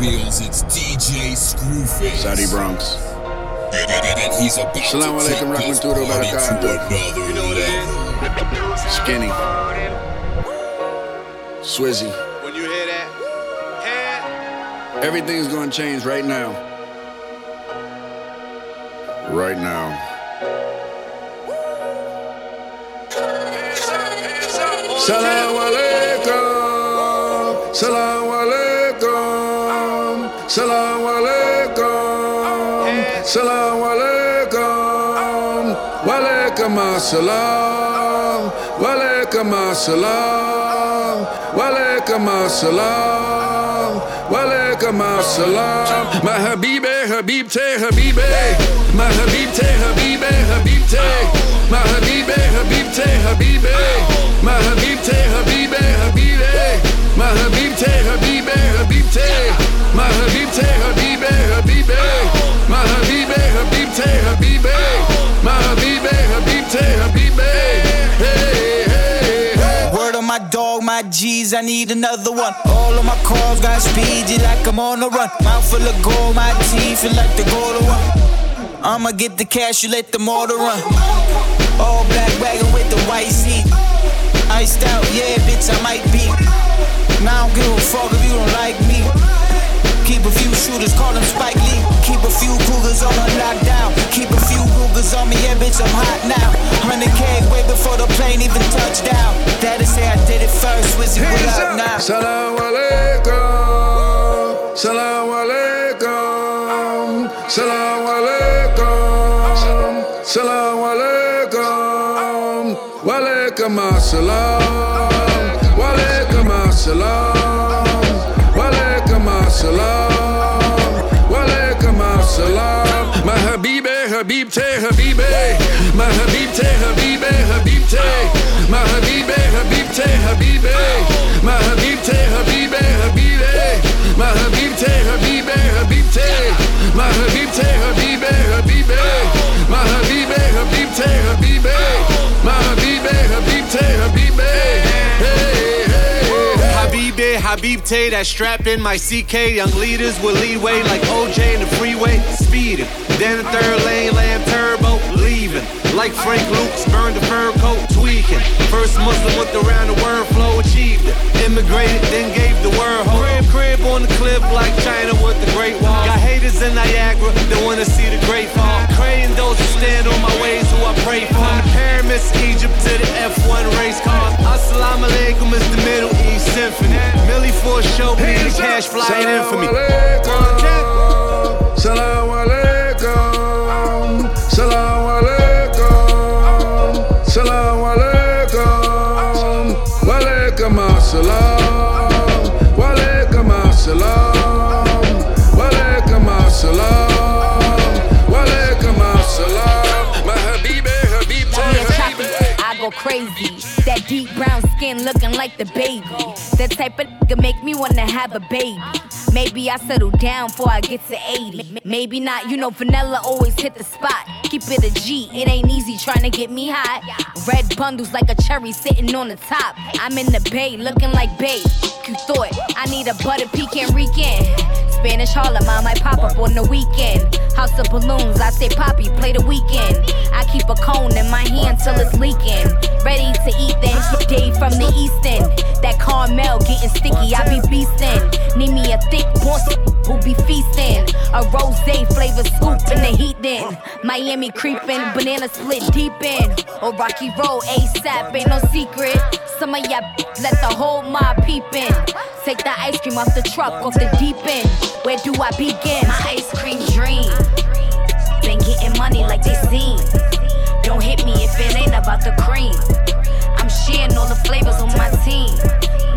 wheels, it's DJ Screwface. Saudi Bronx. And, and, and he's about Assalamu to take alaikum, this wa party to barakatuh. another You know what it level. Skinny. Swizzy. When you hear that, hand, Everything's gonna change right now. Right now. Salam alaikum. Salam Salam alaikum. Walaikum assalam. Walaikum assalam. Walaikum assalam. Walaikum assalam. My habibi, habibte, habibi. Eh. My habibte, habibi, eh, habibte. My habibi, eh, habibte, habibi. My habibte, habibi, habibi. Hey, hey, hey. Word on my dog, my G's, I need another one. All of my calls got speed, you like I'm on the run. Mouth full of gold, my teeth feel like the golden one. I'ma get the cash, you let the motor run. All black wagon with the white seat. Iced out, yeah, bitch, I might be. Now I don't give a fuck if you don't like me. Keep a few shooters, call them Spike Lee. Keep a few cougars on a lockdown. Keep a few cougars on me, yeah, bitch, I'm hot now. 100K way before the plane even touched down. Daddy say I did it first, Wizzy, what up now? Salam alaikum. Salam alaikum. Salam alaikum. Salam alaikum. Walaikum assalam. Assalam. Walaikum assalam. Walaikum assalam. My. My habibte, habibi, habibte. My habibi. My habibte, habibi, habibi. My habibte, habibi, habibte. My habibte, habibi, habibi. My habibi, habibte, habibi. My habibi, habibte, habibi. Hey, hey, hey. Habibi, Habibte, that strap in my CK. Young leaders with leeway like OJ in the freeway. Speeding, then the third lane, lamb turbo, leaving. Like Frank Lucas, burned the fur coat, tweaking. First Muslim with the round the word flow, achieved it. Immigrated, then gave the word home. Crib, crib on the cliff like China with the Great Wall. Got haters in Niagara that wanna see the great fall. Praying those who stand on my ways who I pray for. From the pyramids, Egypt to the F1 race car. Assalamu alaikum is the Middle East Symphony. Millie for a show, me the cash flying in for me. Salam alaikum. Salam Walaikum assalam. Walaikum assalam. Walaikum assalam. My habibi, Yeah, choppy, habibi. I go crazy. That deep brown skin looking like the baby. That type of nigga make me wanna have a baby. Maybe I settle down before I get to 80. Maybe not, you know, vanilla always hit the spot. Keep it a G, it ain't easy trying to get me hot. Red bundles like a cherry sitting on the top. I'm in the bay looking like babe. You thought I need a butter pecan weekend. Spanish Harlem, I might pop up on the weekend. House of balloons, I say Poppy, play the weekend. I keep a cone in my hand till it's leaking. Ready to eat then. Dave from the east end. That caramel getting sticky, I be beastin'. Need me a thick boss who be feasting. A rose flavor scoop in the heat then. Miami creepin', banana split deep in. Or Rocky Road, ASAP, ain't no secret. Some of y'all let the whole mob peep in. Take the ice cream off the truck, off the deep end. Where do I begin? My ice cream dream. Been getting money like they seen. Don't hit me if it ain't about the cream. I'm sharing all the flavors on my team.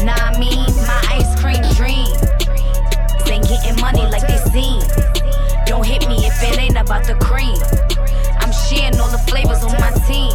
Nah, I mean, my ice cream dream. Ain't getting money like they seen. Don't hit me if it ain't about the cream. I'm sharing all the flavors on my team.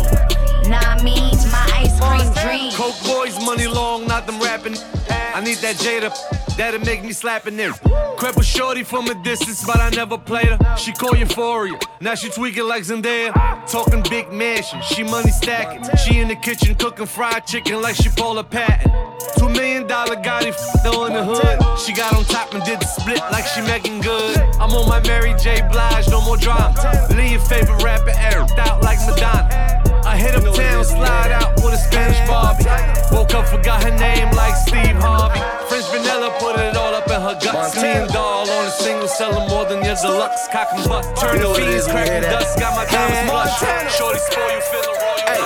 Nah, I mean, my ice cream dream. Coke boys, money long, not them rapping. I need that Jada, that'll make me slap slapping them. Crept a shorty from a distance, but I never played her. She call Euphoria, now she tweaking like Zendaya. Talking big mansion, she money stacking. She in the kitchen cooking fried chicken like she Paula Patton. Two million dollar Gotti though in the hood. She got on top and did the split like she making good. I'm on my Mary J. Blige, no more drama. Lee, your favorite rapper, Eric, out like Madonna. I hit uptown, slide out with a Spanish Barbie. Woke up, forgot her name like Steve Harvey. French vanilla, put it all up in her guts. Slim doll on a single, selling more than your deluxe. Cock and butt, turn the fiends, cracking dust. Got my diamonds blush. Shorty spoil you, feeling royal.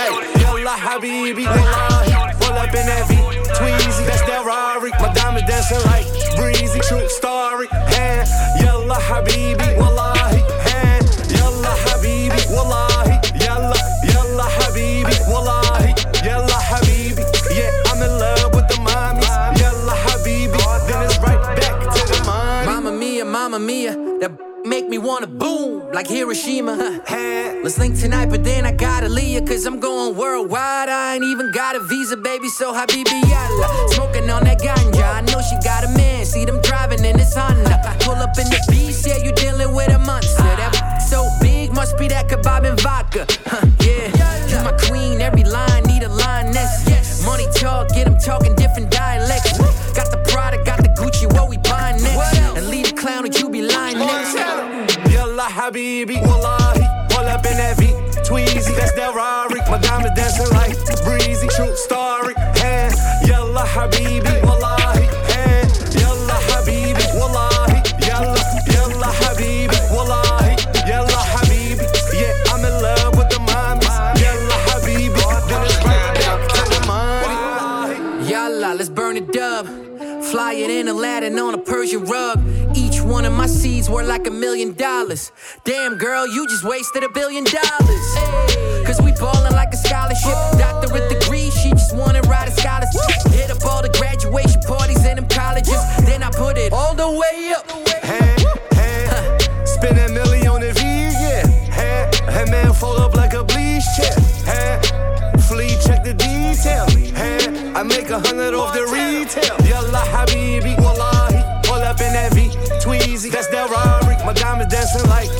Hey, yalla habibi, wallahi. Pull up in that V, Tweezy, that's that Rari. My diamond dancing like breezy, true story. Hey, yalla habibi, wallahi. Me wanna boom like Hiroshima. Let's link tonight, but then I gotta leave cause I'm going worldwide. I ain't even got a visa, baby, so Habibi Yalla. Smoking on that ganja, I know she got a man. See them driving in this Honda. Pull up in the beast, yeah, you dealing with a monster. That so big, must be that kebab and vodka. Huh, yalla habibi, yalla habibi. Yalla, yalla habibi. Yalla habibi, yeah, I'm in love with the. Yalla habibi. Yalla, let's burn it up. Fly it in Aladdin on a Persian rug. One of my seeds worth like a million dollars. Damn, girl, you just wasted a billion dollars. Cause we ballin' like a scholarship. Doctorate degree, she just wanna ride a scholarship. Hit up all the graduation parties in them colleges. Then I put it all the way up. Hey, hey, spin a million on the V, yeah. Hey, hey man, fold up like a bleach chair. Hey, flea check the detail. Hey, I make a hundred off the retail. Dancing like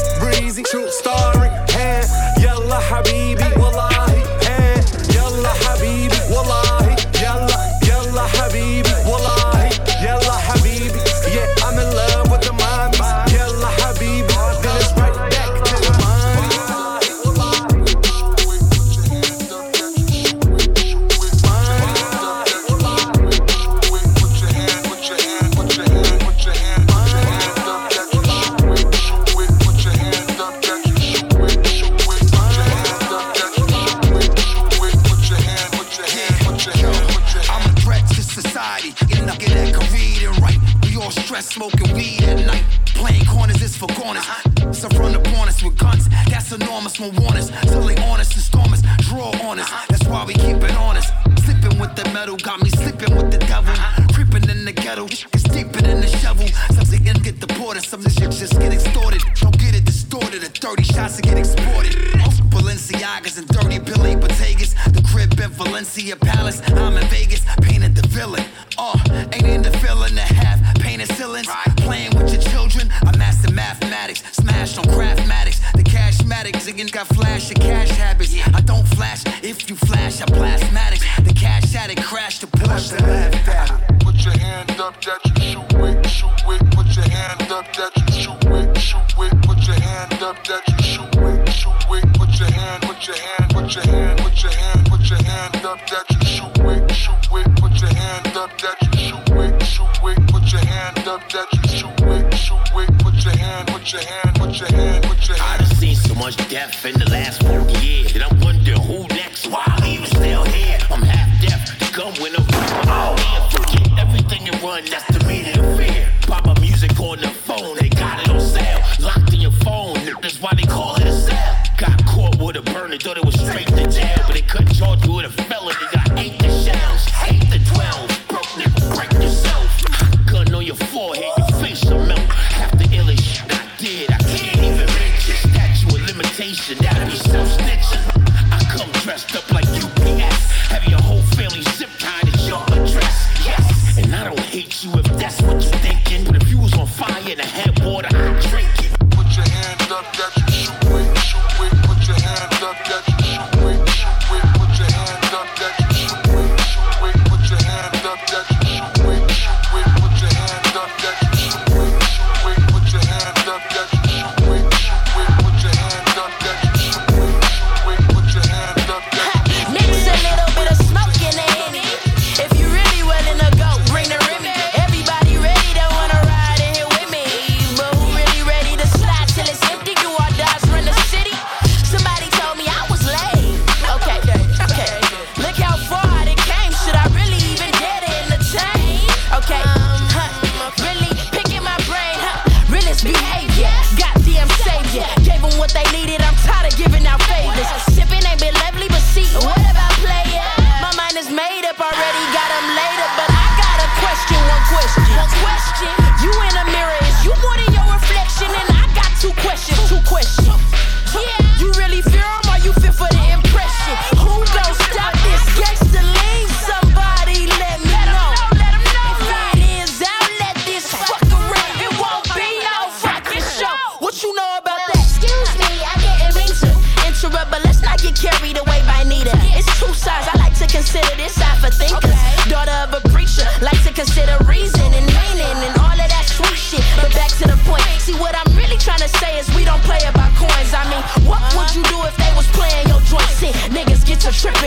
niggas get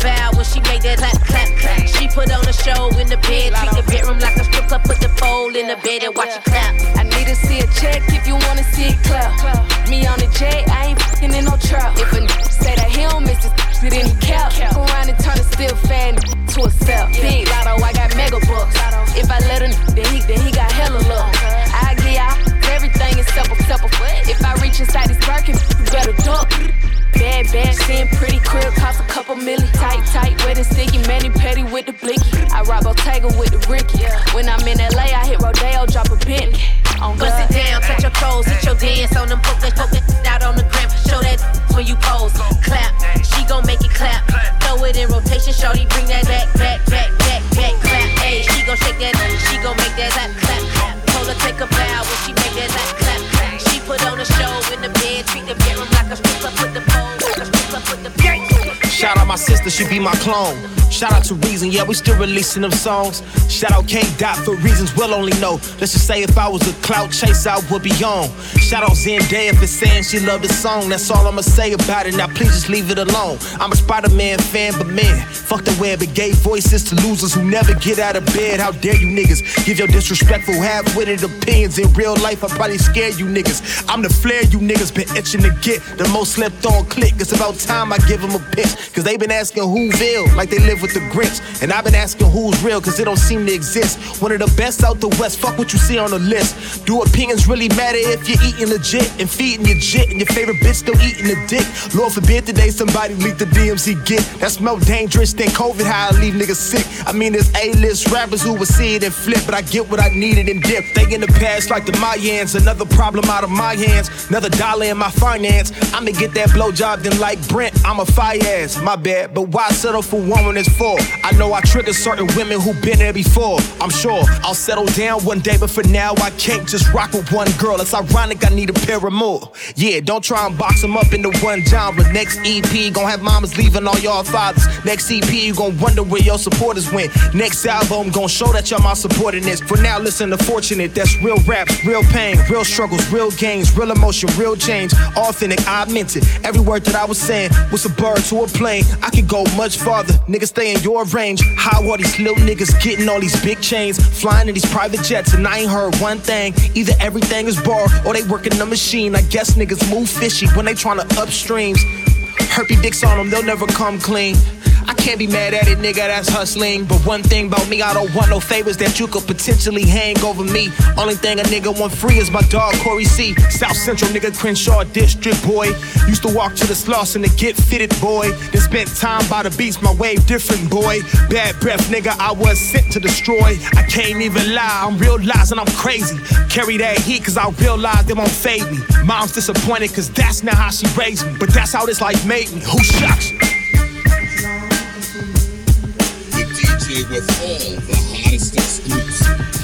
bow when she make that clap, clap, clap. She put on a show in the bed, treat the bedroom like a strip club, put the pole in the bed and watch it clap. I need to see a check if you wanna see it clap. Me on the jet, I ain't fucking in no trap. If a n- say that he don't miss it, then he. Go around and turn a still fan to a cell. Big Tight, wet and sticky, mani petty with the blicky. I rob Bottega with the Ricky. When I'm in LA, I hit Rodeo, drop a Bentley. On Bust it down, touch your toes, hit your dance on them, poke that, poke that out on the gram. Show that when you pose, clap. She gon' make it clap. Throw it in rotation, shorty, bring that back, back, back, back, back, clap. Ayy, she gon' shake that, she gon' make that clap, sister, she be my clone. Shout out to Reason, yeah, we still releasing them songs. Shout out K Dot for reasons we'll only know. Let's just say if I was a clout chaser, I would be on. Shout out Zendaya for saying she loved the song. That's all I'ma say about it. Now please just leave it alone. I'm a Spider-Man fan, but man, fuck the web. It gave voices to losers who never get out of bed. How dare you niggas give your disrespectful, half-witted opinions in real life? I probably scare you niggas. I'm the flair you niggas been itching to get. The most slept on click. It's about time I give them a pitch. Cause they been asking who's vil, like they live with the grits. And I've been asking who's real, cause it don't seem to exist. One of the best out the west, fuck what you see on the list. Do opinions really matter if you're eating legit and feeding your jit and your favorite bitch still eating the dick? Lord forbid today somebody leak the DMC get. That's more dangerous than COVID, I leave niggas sick. I mean, there's A-list rappers who would see it and flip, but I get what I needed and dip. They in the past like the Mayans, another problem out of my hands, another dollar in my finance. I'ma get that blowjob then like Brent, I'm a fire ass. My bad. bad, but why settle for one when it's four? I know I trigger certain women who been there before. I'm sure I'll settle down one day, but for now I can't just rock with one girl. It's ironic I need a pair of more. Yeah, don't try and box them up into one genre. Next EP gon' have mamas leaving all y'all fathers. Next EP you gon' wonder where your supporters went. Next album gon' show that y'all my supporting this. For now, listen to Fortunate. That's real raps, real pain, real struggles, real gains, real emotion, real change. Authentic, I meant it. Every word that I was saying was a bird to a plane. I could go much farther. Niggas stay in your range. How are these little niggas getting all these big chains? Flying in these private jets, and I ain't heard one thing. Either everything is borrowed or they working the machine. I guess niggas move fishy when they tryna upstreams. Herpy dicks on them, they'll never come clean. I can't be mad at it, nigga, that's hustling. But one thing about me, I don't want no favors that you could potentially hang over me. Only thing a nigga want free is my dog, Corey C. South Central nigga, Crenshaw District boy. Used to walk to the sloss and to get fitted, boy. Then spent time by the beach, my wave different, boy. Bad breath, nigga, I was sent to destroy. I can't even lie, I'm realizing I'm crazy. Carry that heat, cause I realize they won't fade me. Mom's disappointed, cause that's not how she raised me. But that's how this life made me. Who shocks you? With all the hottest exclusives.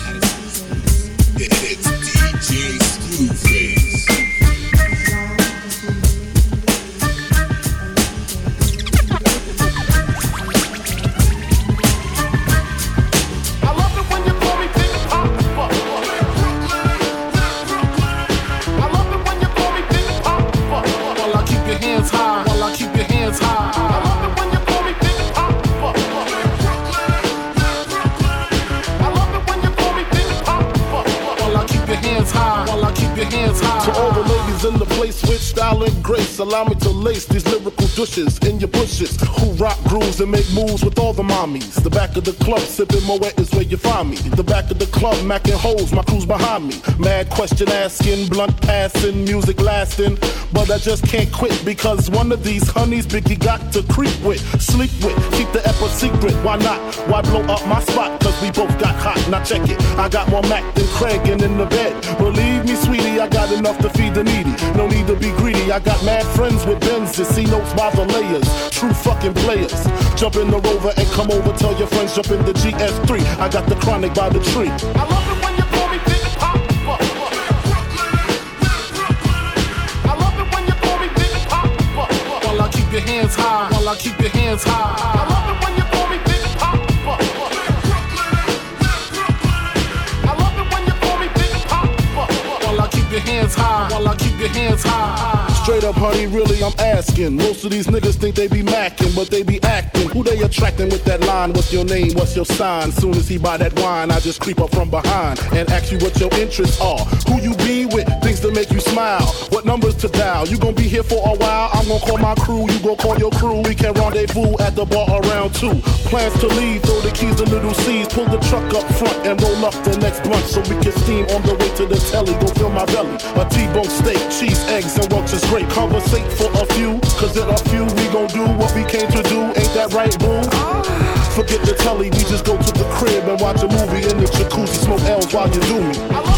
Grace, allow me to lace these lyrical douches in your bushes. Who rock grooves and make moves with all the mommies. The back of the club, sipping Moet is where you find me. The back of the club, macking holes, my crew's behind me. Mad question asking, blunt passing, music lasting. But I just can't quit because one of these honeys Biggie got to creep with, sleep with, keep the a secret. Why not? Why blow up my spot? Cause we both got hot. Now check it. I got more Mac than Craig and in the bed. Believe me, sweetie, I got enough to feed the needy. No need to be greedy. I got mad friends with Benzes, see notes by the layers. True fucking players. Jump in the rover and come over. Tell your friends jump in the GS3. I got the chronic by the tree. I love it when you call me Big Papa. I love it when you call me Big Papa. While I keep your hands high, while I keep your hands high. I love it when you call me Big Papa. I love it when you call me Big Papa. While I keep your hands high, while I keep your hands high. Straight up, honey, really, I'm asking. Most of these niggas think they be macking, but they be acting. Who they attracting with that line? What's your name? What's your sign? Soon as he buy that wine, I just creep up from behind and ask you what your interests are. Who you be with? Things to make you smile. What numbers to dial? You gonna be here for a while? I'm gonna call my crew. You gonna call your crew. We can rendezvous at the bar around two. Plans to leave, throw the keys to little C's. Pull the truck up front and roll up the next blunt so we can steam on the way to the telly. Go fill my belly. A T-bone steak, cheese, eggs, and roaches great. Conversate for a few, cause in a few we gon' do what we came to do. Ain't that right, boo? Forget the telly, we just go to the crib and watch a movie in the jacuzzi, smoke L's while you do me.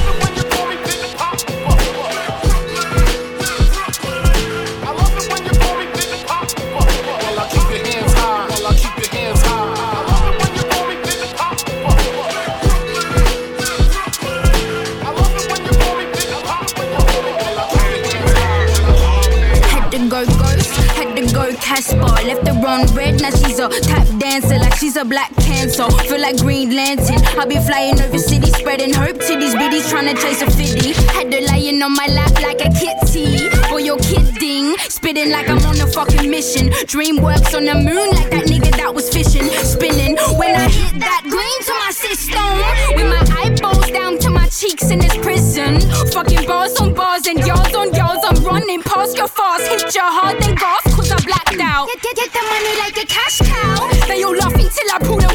A black cancer. Feel like Green Lantern. I be flying over cities, spreading hope to these biddies, trying to chase a fitty. Had her lying on my lap like a kitty. For your kidding, spitting like I'm on a fucking mission. Dreamworks on the moon like that nigga that was fishing, spinning. When I hit that green to my system, with my eyeballs down to my cheeks in this prison. Fucking bars on bars and yards on yards. I'm running past your fast, hit your hard then gas, cause I blacked out. Get, get, get the money like a cash cow.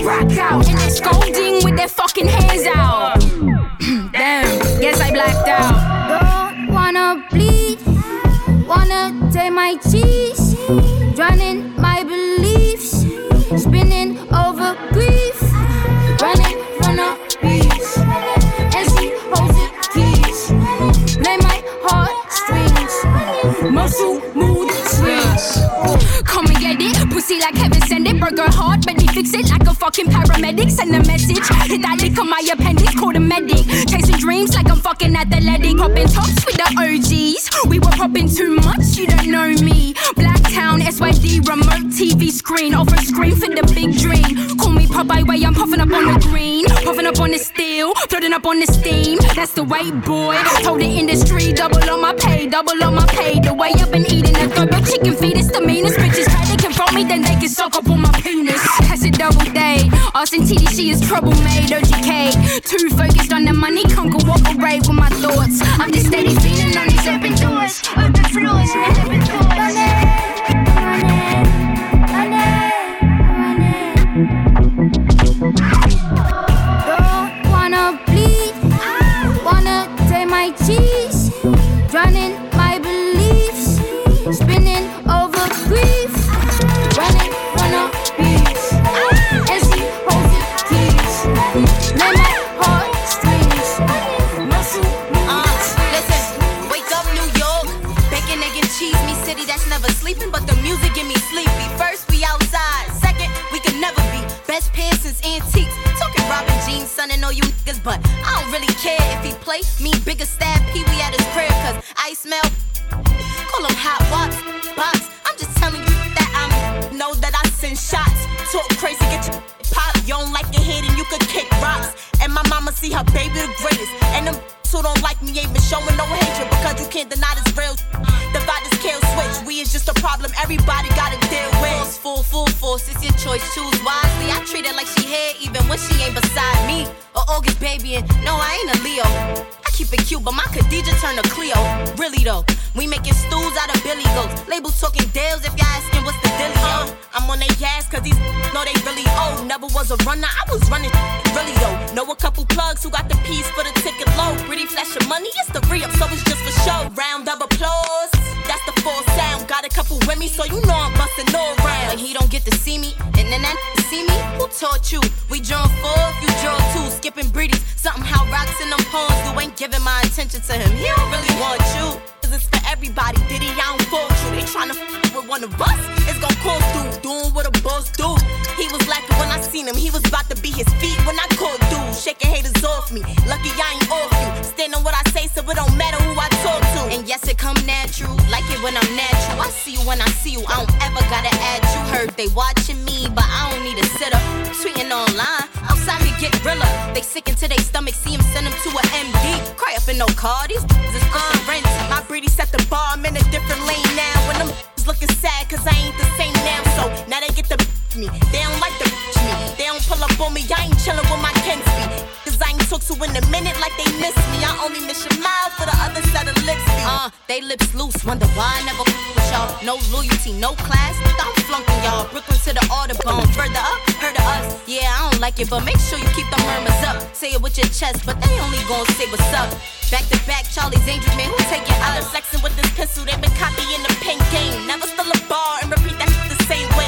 Rack out. And they're scolding with their fucking hands out. Damn, guess I blacked out. Don't wanna bleed, wanna take my cheese. Fucking paramedic. Send a message. Hit that lick on my appendix, call the medic. Chasing dreams like I'm fucking athletic. Popping tops with the OGs. We were popping too much, you don't know me. Blacktown, SYD, remote TV screen. A screen for the big dream. Call me Popeye way, I'm puffing up on the green. Puffing up on the steel, floating up on the steam. That's the way, boy. Told the industry, double on my pay, double on my pay. The way I've been eating a throw chicken feet, it's the meanest. Bitches try they confront me, then they can suck up on my penis. That's a double day. Austin TDC is trouble made. OGK, too focused on the money, can't go walk with my thoughts. I'm just steady feeling on these open doors, open floors, open doors. Smell. Call him hot box, box. I'm just telling you that I'm know that I send shots. Talk crazy, get your pop. You don't like your head and you could kick rocks. And my mama see her baby the greatest. And them who don't like me ain't been showing no hatred because you can't deny this real. Divide this kill switch. We is just a problem everybody gotta deal with. Force, full, full force. It's your choice. Choose wisely. I treat her like she here even when she ain't beside me. Or August baby and no, I ain't a Leo. Keep it cute, but my Khadija turn to Cleo. Really though, we making stools out of Billy Goats. Labels talking deals if y'all asking what's the dealio. I'm on they ass cause these know they really old. Never was a runner, I was running really though. Know a couple plugs who got the piece for the ticket low. Pretty flash of money, it's the re up, so it's just for show. Round of applause, that's the full sound. Got a couple with me, so you know I'm busting all round. Like he don't get to see me, and then that see me. Who taught you? We draw four, you draw two. Skipping breedies, something how rocks in them poems. You ain't giving my attention to him. He don't really want you. It's for everybody. Diddy, I don't fault you. They tryna f with one of us. It's gon' cost through. Doing what a boss do. He was like when I seen him. He was about to be his feet when I caught dude. Shaking haters off me. Lucky I ain't off you. Stand on what I say so it don't matter who I talk to. And yes, it come natural. Like it when I'm natural. I see you when I see you. I don't ever gotta add you. Heard they watching me, but I don't need a sitter. Tweeting online. Outside could get realer. They sick into their stomach. See him send them to a MD. Cry up in no car. These is rent. My breedy set the bar. I'm in a different lane now. When them looking sad cause I ain't the same now. So now they get the me. They don't like the pull up on me. I ain't chillin' with my Kensby. Cause I ain't talk to in a minute like they miss me. I only miss your mouth for the other side of lips. Uh, they lips loose. Wonder why I never with y'all. No loyalty, no class. I'm flunking y'all. Brooklyn to the Audubon. Further up, heard of us. Yeah, I don't like it, but make sure you keep the murmurs up. Say it with your chest, but they only gon' say what's up. Back to back, Charlie's Angels, man, who taking of flexing with this pencil? They been copying the pen game. Never still a bar and repeat that shit the same way.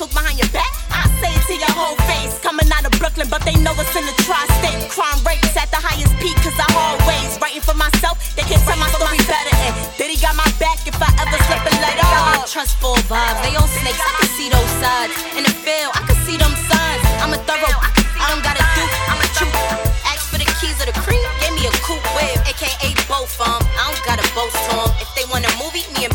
Ways. Behind your back, I say it to your whole face. Coming out of Brooklyn, but they know it's in the tri-state. Crime rates at the highest peak, cause I always writing for myself. They can tell my story better. And Diddy got my back if I ever slip and let off. Trustful vibes, they all snakes. I can see those sides. In the field, I can see them signs. I'm a thorough, I don't gotta do, I'm a true. Ask for the keys of the cream, gave me a coupe whip, aka both um. I don't gotta boast to 'em. If they want a movie, me and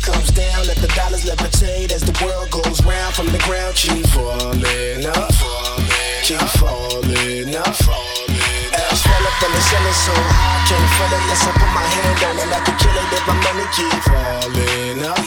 Comes down. Let the dollars levitate as the world goes round from the ground. Keep falling up, keep falling up. Fell up the ceiling so high, can't unless I put my hand. I can kill it if my money keep falling up,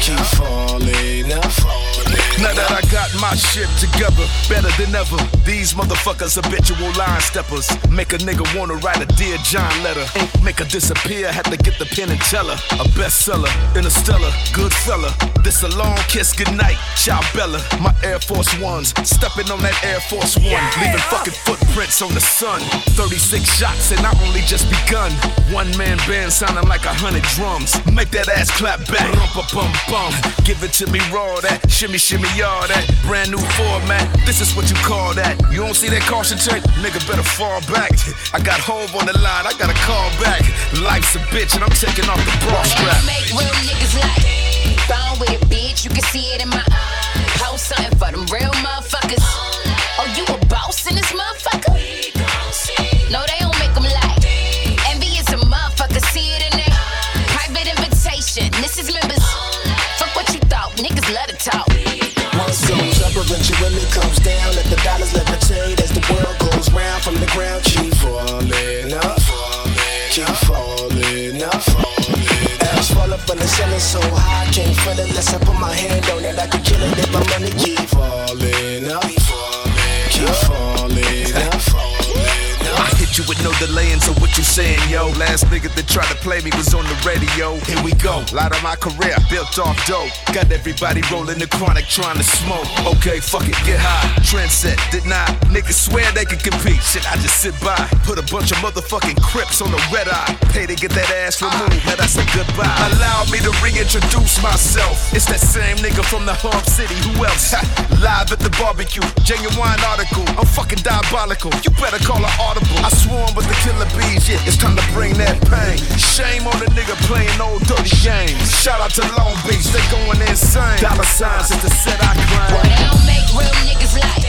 keep falling up. Now that I got my shit together, better than ever. These motherfuckers habitual line steppers. Make a nigga wanna write a Dear John letter. Ain't make her disappear, had to get the pen and tell her. A bestseller, interstellar, good fella. This a long kiss goodnight, ciao Bella. My Air Force Ones, stepping on that Air Force One. Leaving fucking footprints on the sun. 36 shots and I only just begun. One man band sounding like a hundred drums. Make that ass clap back. Rumpa bum bum. Give it to me raw, that shimmy shimmy me all that. Brand new format, this is what you call that. You don't see that caution tape? Nigga better fall back. I got Hov on the line, I gotta call back. Life's a bitch and I'm taking off the bra strap. Make real niggas like Bone with it, bitch. You can see it in my eyes. Post something for them real motherfuckers. Oh, you a boss in this motherfucker? No, they goes up, eventually comes down. Let the dollars levitate as the world goes round from the ground. Keep falling up, keep falling up. Ass fall up on the ceiling so high, can't feel it unless I put my hand on it. I can kill it if my money keep you with no delaying, so what you saying, yo? Last nigga that tried to play me was on the radio. Here we go, light of my career, built off dope. Got everybody rolling the chronic, trying to smoke. Okay, fuck it, get high. Trendset, did not. Niggas swear they can compete. Shit, I just sit by. Put a bunch of motherfucking crips on the red eye. Pay to get that ass removed, and I say goodbye. Allow to reintroduce myself. It's that same nigga from the hub city. Who else? Live at the barbecue, genuine article. I'm fucking diabolical. You better call an audible. I swarm with the killer bees. Yeah, it's time to bring that pain. Shame on the nigga playing old dirty games. Shout out to Long Beach, they going insane. Dollar signs is the set I claim. Boy, they don't make real niggas like.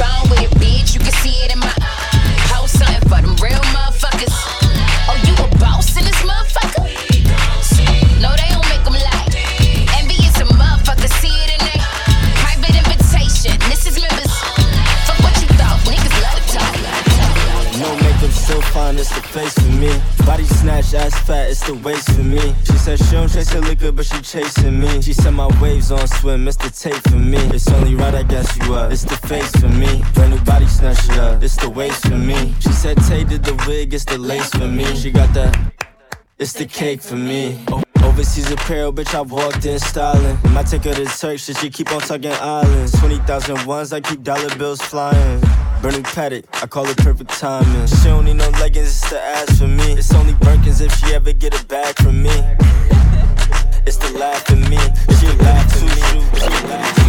Bone with it, bitch. You can see it in my eyes. Post something for them real motherfuckers. It's the face for me. Body snatch, ass fat, it's the waist for me. She said she don't chase her liquor, but she chasing me. She said my waves on swim, it's the tape for me. It's only right, I guess you up. It's the face for me. Brand new body snatch it up, it's the waist for me. She said Tay did the wig, it's the lace for me. She got that, it's the cake for me. O- Overseas apparel, bitch, I walked in styling. Take her to Turks, shit, she keep on talking islands. 20,000 ones, I keep dollar bills flying. Burning Patek, I call it perfect timing. She don't need no leggings, it's the ass for me. It's only Birkins if she ever get a bag from me. It's the laugh at me, she laugh to me. She.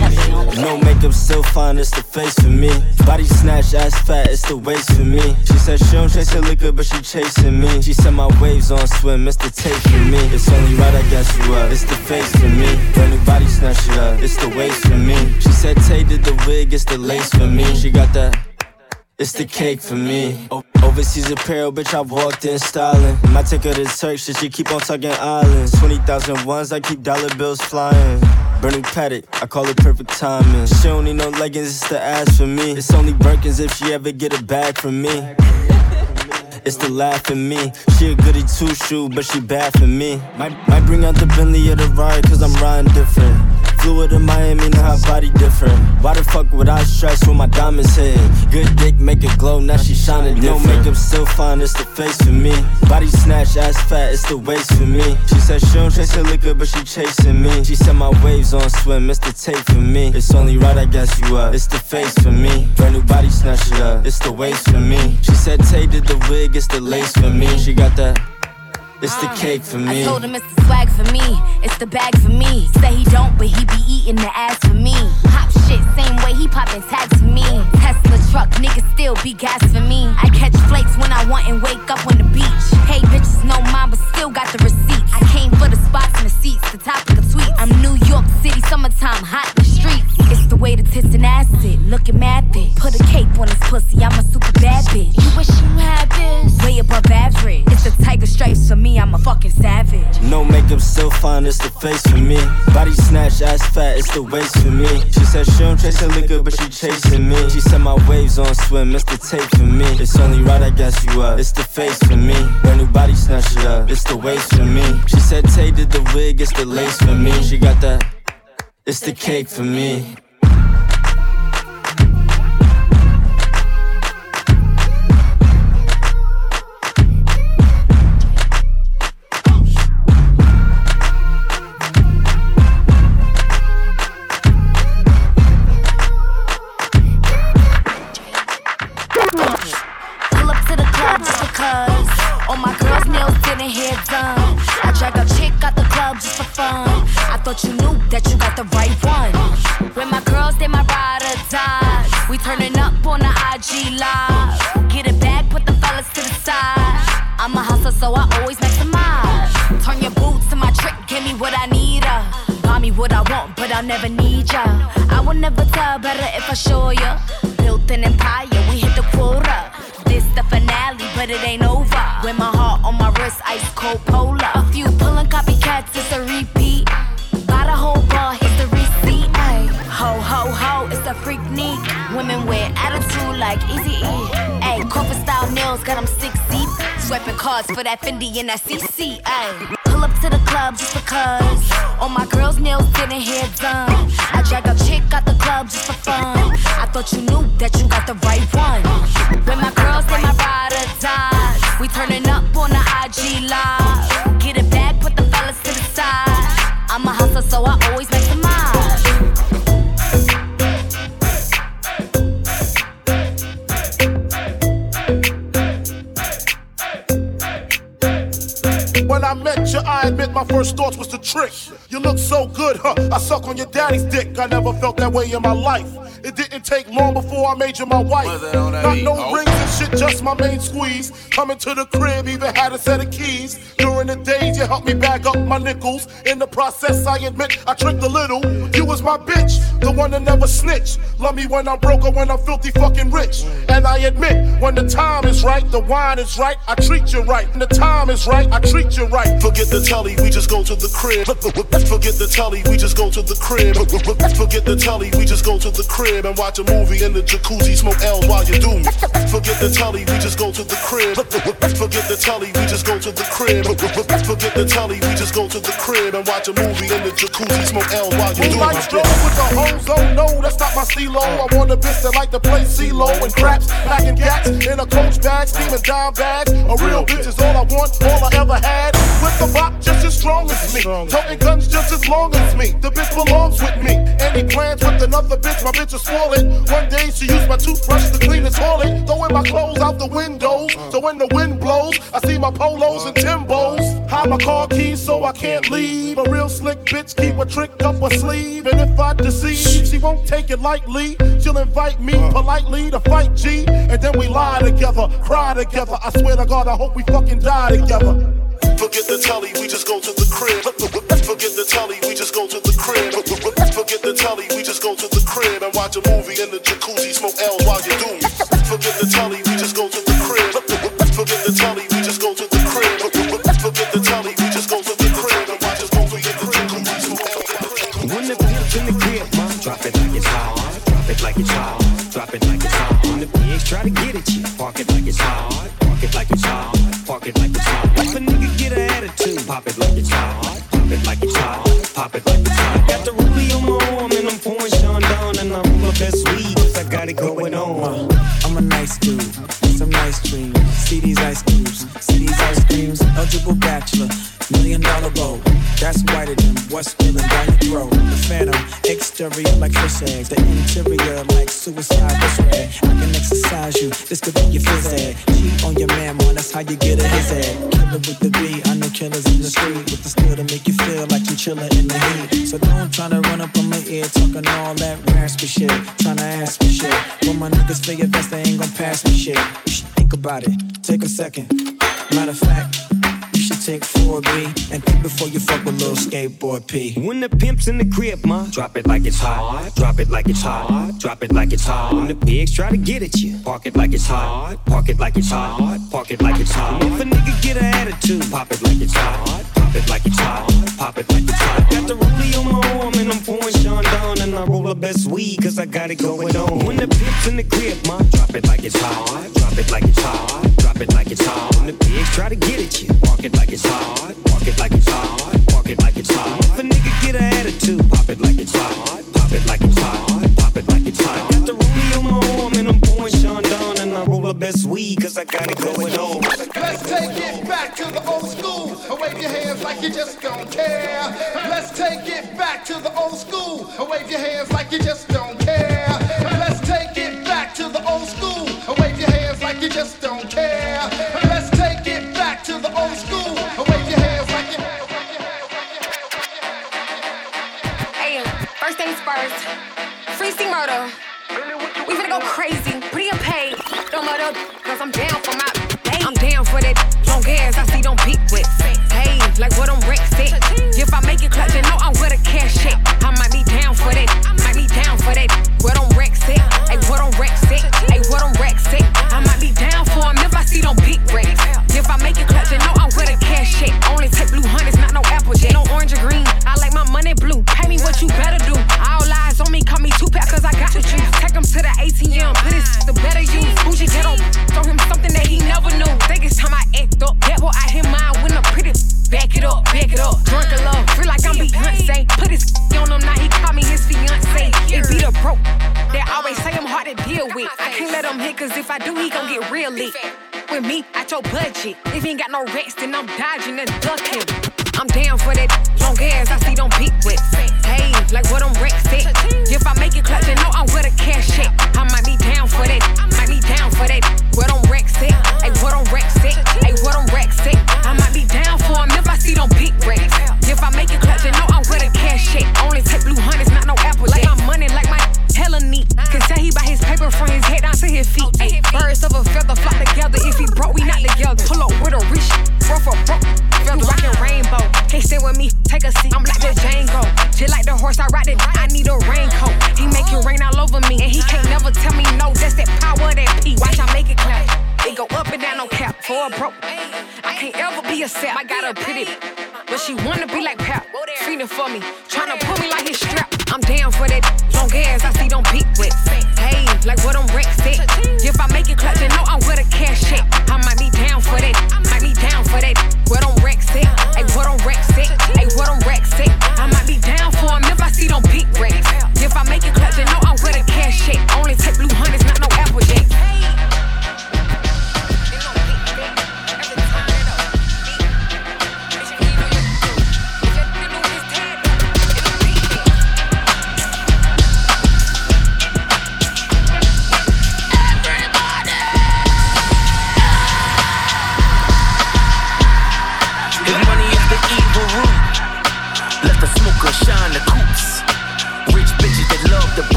No makeup, still fine, it's the face for me. Body snatch, ass fat, it's the waist for me. She said she don't chase her liquor, but she chasing me. She said my waves on swim, it's the tape for me. It's only right, I guess you up. It's the face for me. Brand new body snatch it up, it's the waist for me. She said Tay did the wig, it's the lace for me. She got that. It's the cake for me. Overseas apparel, bitch, I walked in styling. My ticket to Turks, shit, she keep on talking islands. 20,000 ones, I keep dollar bills flying. Burning Patek, I call it perfect timing. She don't need no leggings, it's the ass for me. It's only Birkins if she ever get a bag from me. It's the laugh at me. She a goody two shoe, but she bad for me. Might, might bring out the Bentley or the ride, cause I'm riding different. Flew her to Miami, now her body different. Why the fuck would I stress when my diamonds hit? Good dick make it glow, now she shining different. No makeup, still fine, it's the face for me. Body snatch, ass fat, it's the waist for me. She said she don't chase her liquor, but she chasing me. She said my waves on swim, it's the tape for me. It's only right, I guess you up. It's the face for me. Brand new body snatch it up, it's the waist for me. She said Tay did the wig, it's the lace for me. She got that. It's the ah. cake for me. I told him it's the swag for me, it's the bag for me. Say he don't, but he be eating the ass for me. Pop shit, same way he popping tags for me. Tesla truck, niggas still be gas for me. I catch flakes when I want and wake up on the beach. Hey, bitches know mine, but still got the receipts. I came for the spots and the seats, the topic of tweets. I'm New York City, summertime, hot in the streets. It's the way the tits and acid, looking mad thick. Put a cape on his pussy, I'm a super bad bitch. You wish you had this, way above average. It's the tiger stripes for me, I'm a fucking savage. No makeup, still fine, it's the face for me. Body snatch, ass fat, it's the waist for me. She said she don't chase her liquor, but she chasing me. She said my waves on swim, it's the tape for me. It's only right, I guess you up. It's the face for me. Brand new body snatch it up, it's the waist for me. She said Tay did the wig, it's the lace for me. She got that. It's the cake for me. Get it back, put the fellas to the side. I'm a hustler, so I always maximize. Turn your boots to my trick, give me what I need. Uh. Buy me what I want, but I'll never need ya. I will never tell better if I show ya. Built an empire, we hit the quota. This the finale, but it ain't over. With my heart on my wrist, ice cold polar. A few pulling copycats, it's a repeat. Got a whole bar, hit the receipt. Ay. Ho ho ho, it's a freak neat. Women with attitude like Easy E. Ay, corporate style nails, got them six deep. Swiping cards for that Fendi and that CC. Ay. Pull up to the club just because. All my girls' nails getting hair done. I drag a chick out the club just for fun. I thought you knew that you got the right one. When my girls say my ride or die, we turning up on the IG live. Get it back, put the fellas to the side. I'm a hustler, so I always maximize. Met I admit my first thoughts was the trick. You look so good, huh? I suck on your daddy's dick. I never felt that way in my life. It didn't take long before I made you my wife. Not no rings and shit, just my main squeeze. Coming to the crib, even had a set of keys. During the days, you helped me bag up my nickels. In the process, I admit I tricked a little. You was my bitch, the one that never snitch. Love me when I'm broke or when I'm filthy fucking rich. And I admit, when the time is right, the wine is right, I treat you right. When the time is right, I treat you right. Forget the telly, we just go to the crib. Forget the telly, we just go to the crib. Forget the telly, we just go to the crib and watch a movie in the jacuzzi, smoke L's while you do me. Forget the telly, we just go to the crib. Forget the telly, we just go to the crib. Forget the telly, we just go to the crib and watch a movie in the jacuzzi, smoke L's while you do me. Like stroll with the hoes, oh no, that's not my CeeLo. I want a bitch that like to play CeeLo and craps, packing gats in a coach bag, steaming down bags. A real bitch is all I want, all I ever had. With the rock just as strong as me, toting guns just as long as me. The bitch belongs with me. Any plans with another bitch, my bitch will spoil. One day she used my toothbrush to clean the toilet, throwing my clothes out the windows. So when the wind blows, I see my polos and Timbos. Hide my car keys so I can't leave. A real slick bitch keep a trick up her sleeve, and if I deceive, she won't take it lightly. She'll invite me politely to fight G, and then we lie together, cry together. I swear to God, I hope we fucking die together. Forget the telly, we just go to the crib. Forget the telly, we just go to the crib. Forget the telly, we just go to the crib and watch a movie in the jacuzzi, smoke L's while you do me. Forget the telly, we just go to the crib. Forget the telly, we just go to the crib. Forget the telly, we just go to the crib and watch a movie in the jacuzzi, smoke L's while you do me. When the pimp's in the crib, drop it like it's hot. Drop it like it's hot. Drop it like it's hot. When the pigs try to get at you, park it like it's hot. Park it like it's hot. Park it like it's hot. Got it going on. I'm a nice dude, some nice dreams. See these ice cubes, see these ice creams. Eligible bachelor, million dollar bow. That's whiter than what's spilling down your throat. The phantom, exterior like fish eggs. The interior like suicide way. I can exercise you, this could be your phys ed. Cheat on your man, man, that's how you get a his head. Killer with the B, I know killers in the street. With the skill to make you feel like you chillin' in the heat. So don't try to run up on my ear talking all that raspy shit. trying to ask me shit. When my niggas your best, they ain't gon' pass me shit. Think about it, take a second. Matter of fact, you should take 4B and think before you fuck with little skateboard P. When the pimp's in the crib, ma, drop it like it's hot. Drop it like it's hot. Drop it like it's hot. When the pigs try to get at you, park it like it's hot. Park it like it's hot. Park it like it's hot. If a nigga get an attitude, pop it like it's hot. Pop it like it's hot. Pop it like it's hot. Got the rollie on my arm and I'm pouring Chandon and I roll the best weed 'cause I got it going on. When the pimp's in the crib, ma, drop it like it's hot. Drop it like it's hot. Drop it like it's hot. When the pigs try to get at you, park it like it's hot. Park it like it's hot. Park it like it's hot. If a nigga get an attitude, pop it like it's hot. Pop it like it's hot. Pop it like it's hot. Best weed 'cause I got it going on. Let's take it back to the old school. Oh, wave your hands like you just don't care. Let's take it back to the old school. Oh, wave your hands like you just don't care. Let's take it back to the old school. Oh, wave your hands like you just don't care. Let's take it back to the old school. Wave your hands like you. Hey, first things first. Free C murder. We finna go go crazy, pretty and paid. Cause I'm down for my. I'm down for that long ass I see don't peak with. Hey, like what I'm Rex. If I make it clutch, you know I'm with a cash check. I might be down for that, might be down for that. What I'm Rex said, hey, what I'm Rex hey, what I'm Rex. I might be down for if I see don't peak If I make it clutch, you know I'm with a cash check. Only take blue hundreds, not no Applejack. No orange or green, I like my money blue. Pay me what you better do. All eyes on me, call me Tupac, cause I got the juice. Take him to the ATM, put his the better use. It up, back it up. Drunk a love, feel like I'm Beyonce. Put his on him, now he call me his fiance. It be the broke. They always say I'm hard to deal with. I can't let him hit, cause if I do, he gon' get real lit. With me, at your budget. If he ain't got no rest, then I'm dodging and ducking. I'm down for that long ass I see don't peak with. Hey, like what I'm Rex said. If I make it clutch, you know I'm with a cash check. He buy his paper from his head down to his feet. Ay, birds of a feather flock together. If he broke, we not together. Pull up with a rich, bro for broke. Feather rockin' rainbow. Can't stand with me, take a seat. I'm like the Django. Just like the horse, I ride it. I need a raincoat. He make it rain all over me, and he can't never tell me no. That's that power, that P. Watch I make it clap. It go up and down, no cap. For a broke, I can't ever be a sap. I got a pretty, but she wanna be like Pap. Feeding for me, tryna pull me like his strap. I'm down for that long ass I see don't peak with. Hey, like what I'm said. If I make it clutch, you know I'm with a cash check. I might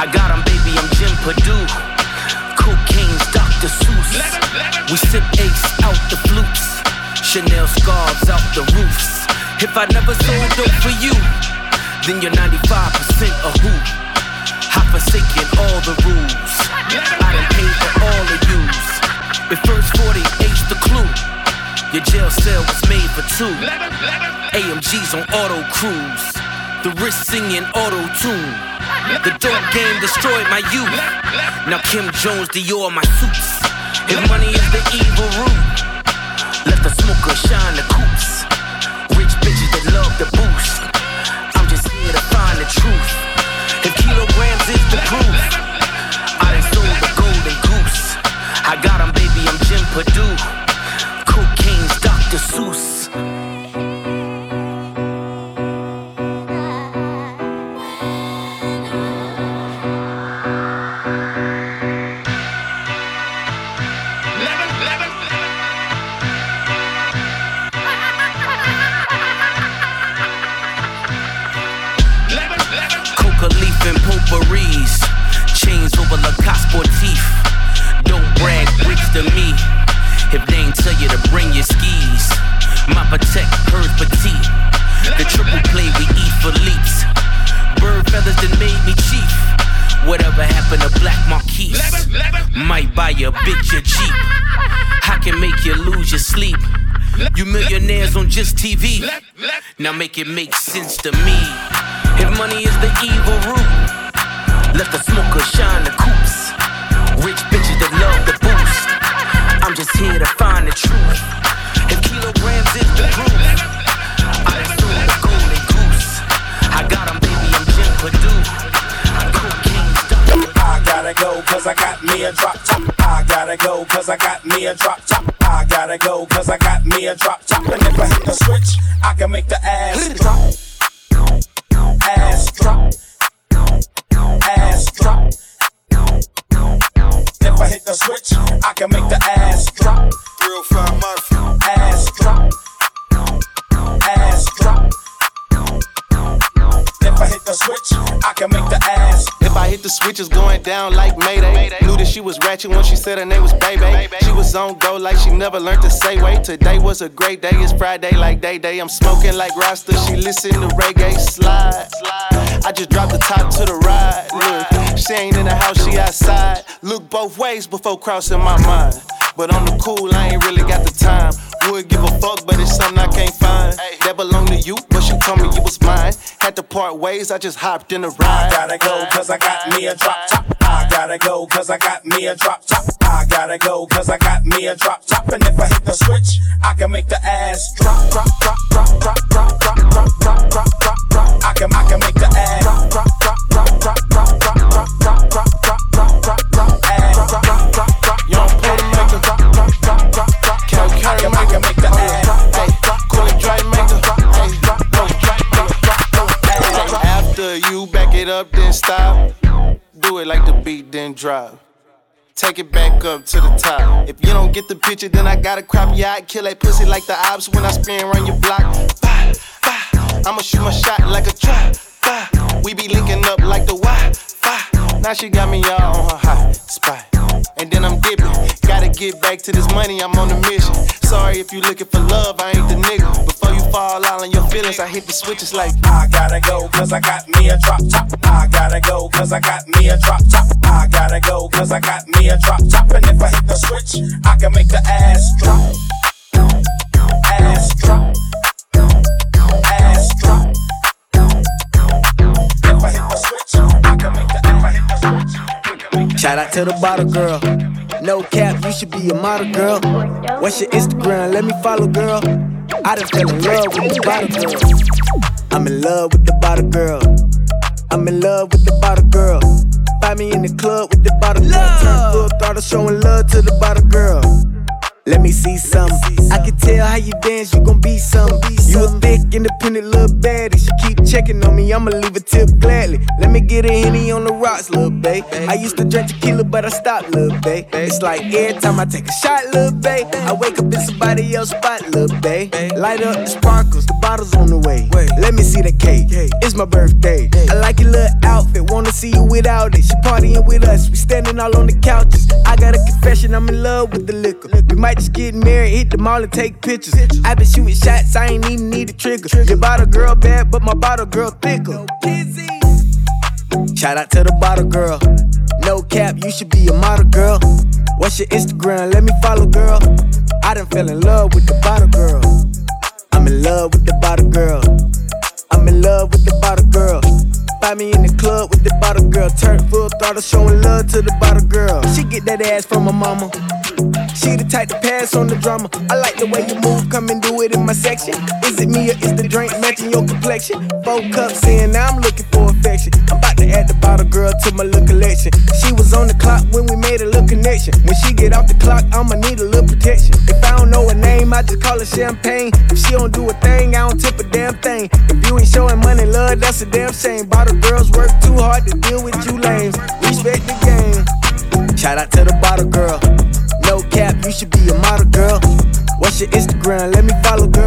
I got 'em, baby, I'm Jim Perdue. Cocaine's Dr. Seuss. We sip ace out the flutes. Chanel scarves out the roofs. If I never sold dope for you, then you're 95% a who. I forsaken all the rules. I done paid for all the use. If first 40 H the clue. Your jail cell was made for two. AMG's on auto cruise. The wrist singing auto tune. The dope game destroyed my youth. Now Kim Jones, Dior, my suits. If money is the evil root, let the smoker shine the coops. Rich bitches that love the boost. I'm just here to find the truth. If kilograms is the proof, I done sold the golden goose. I got 'em, baby, I'm Jim Perdue. Cocaine's Dr. Seuss. To me. If they ain't tell you to bring your skis. My protect, hers petite. The triple play we eat for leaps. Bird feathers that made me chief. Whatever happened to Black Marquise? Might buy your bitch a Jeep. I can make you lose your sleep. You millionaires on just TV. Now make it make sense to me. If money is the evil root, let the smoker shine the coops. Truth. If kilograms is the proof, I sold the golden goose. I got 'em, baby, I'm Jim Perdue. I gotta go cause I got me a drop top. I gotta go cause I got me a drop top. I gotta go cause I got me a drop top. And if I hit the switch, I can make the ass drop. Ass drop. Ass drop. If I hit the switch, I can make the ass drop. Real fine Murphy. Ass drop. The switch, I can make the ass. If I hit the switch, it's going down like Mayday. Knew that she was ratchet when she said her name was Baby. She was on go like she never learned to say wait. Today was a great day, it's Friday like day day. I'm smoking like Rasta, she listen to reggae slide. I just dropped the top to the ride. Look, she ain't in the house, she outside. Look both ways before crossing my mind. But on the cool, I ain't really got the time. Would give a fuck, but it's something I can't find. That belong to you, but you told me you was mine. Had to part ways, I just hopped in the ride. I gotta go, cause I got me a drop top. I gotta go, cause I got me a drop top. I gotta go, cause I got me a drop top. And if I hit the switch, I can make the ass drop, drop, drop, drop, drop, drop, drop, drop, drop, drop, drop, drop. I can, I can make the ass drop, drop, drop, drop, drop, drop, drop, drop, up, then stop. Do it like the beat, then drop. Take it back up to the top. If you don't get the picture, then I gotta crop your eye. Kill that pussy like the ops when I spin around your block. Bah, bah. I'ma shoot my shot like a trap. We be linking up like the Wi-Fi. Now she got me all on her hot spot. And then I'm dipping. Gotta get back to this money, I'm on a mission. Sorry if you looking for love, I ain't the nigga. Before you fall out on your feelings, I hit the switches like I gotta go, cause I got me a drop top. I gotta go, cause I got me a drop top. I gotta go, cause I got me a drop top. And if I hit the switch, I can make the ass drop. Ass drop. Ass drop. If I hit the switch, I can make the if. Shout out to the bottle girl. No cap, you should be a model girl. What's your Instagram? Let me follow, girl. I done fell in love with the bottle girl. I'm in love with the bottle girl. I'm in love with the bottle girl. Find me in the club with the bottle girl. Turn full throttle, showing love to the bottle girl. Let me see some. I can tell how you dance, you gon' be some. You a thick, independent little baddie. She keep checking on me, I'ma leave a tip gladly. Let me get a henny on the rocks, little babe. I used to drink tequila, but I stopped, little babe. It's like every time I take a shot, little babe, I wake up in somebody else's spot, little babe. Light up the sparkles, the bottles on the way. Let me see the cake. It's my birthday. I like your little outfit, wanna see you without it. She partying with us, we standing all on the couches. I got a confession, I'm in love with the liquor. We might just get married, hit the mall and take pictures. I been shooting shots, I ain't even need a trigger. Your bottle girl bad, but my bottle girl thicker. Shout out to the bottle girl. No cap, you should be a model girl. What's your Instagram? Let me follow, girl. I done fell in love with the bottle girl. I'm in love with the bottle girl. I'm in love with the bottle girl. Find me in the club with the bottle girl. Turn full throttle, showing love to the bottle girl. She get that ass from my mama. She the type to pass on the drama. I like the way you move, come and do it in my section. Is it me or is the drink matching your complexion? Four cups in, now I'm looking for affection. I'm about to add the bottle girl to my little collection. She was on the clock when we made a little connection. When she get off the clock, I'ma need a little protection. If I don't know her name, I just call her champagne. If she don't do a thing, I don't tip a damn thing. If you ain't showing money, love, that's a damn shame. Bottle girls work too hard to deal with you lames. Respect the game. Shout out to the bottle girl. You should be a model girl. What's your Instagram? Let me follow, girl.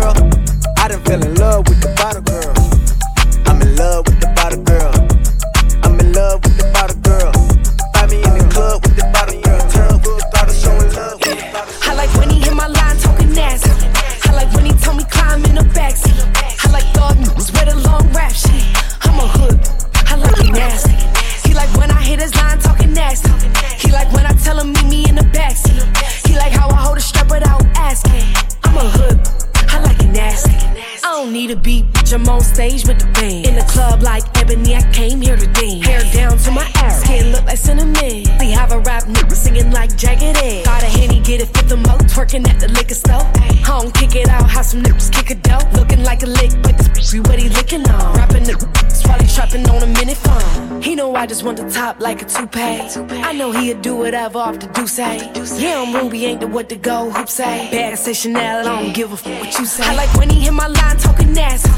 Want the top like a toupee. I know he'll do whatever off the do say. Eh? Yeah, I'm Ruby, ain't the what to go, hoop say. Bag say Chanel, I don't give a fuck what you say. I like when he hit my line talking nasty.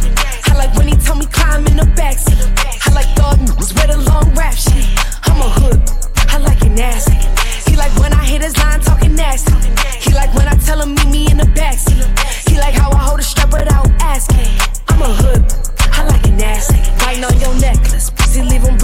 I like when he told me climb in the backseat. I like news with a long rap shit. I'm a hood, I like it nasty. He like when I hit his line talking nasty. He like when I tell him meet me in the backseat. He like how I hold a strap without asking. I'm a hood, I like it nasty. Biting on your necklace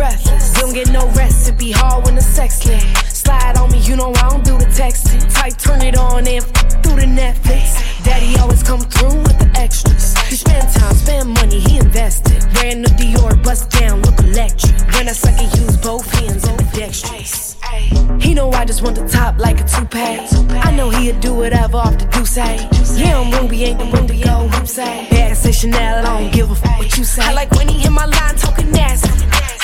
breathless. You don't get no rest, it be hard when the sex lit. Slide on me, you know I don't do the texting. Type, turn it on and f- through the Netflix. Daddy always come through with the extras. He spend time, spend money, he invested. Brand the Dior, bust down, look electric. When I suck it, use both hands on the dextrous. He know I just want the top like a toupee. I know he'll do whatever off the do say. Yeah, I'm Ruby, ain't the room to go. Bad say Chanel, I don't give a f what you say. I like when he hit my line talking nasty.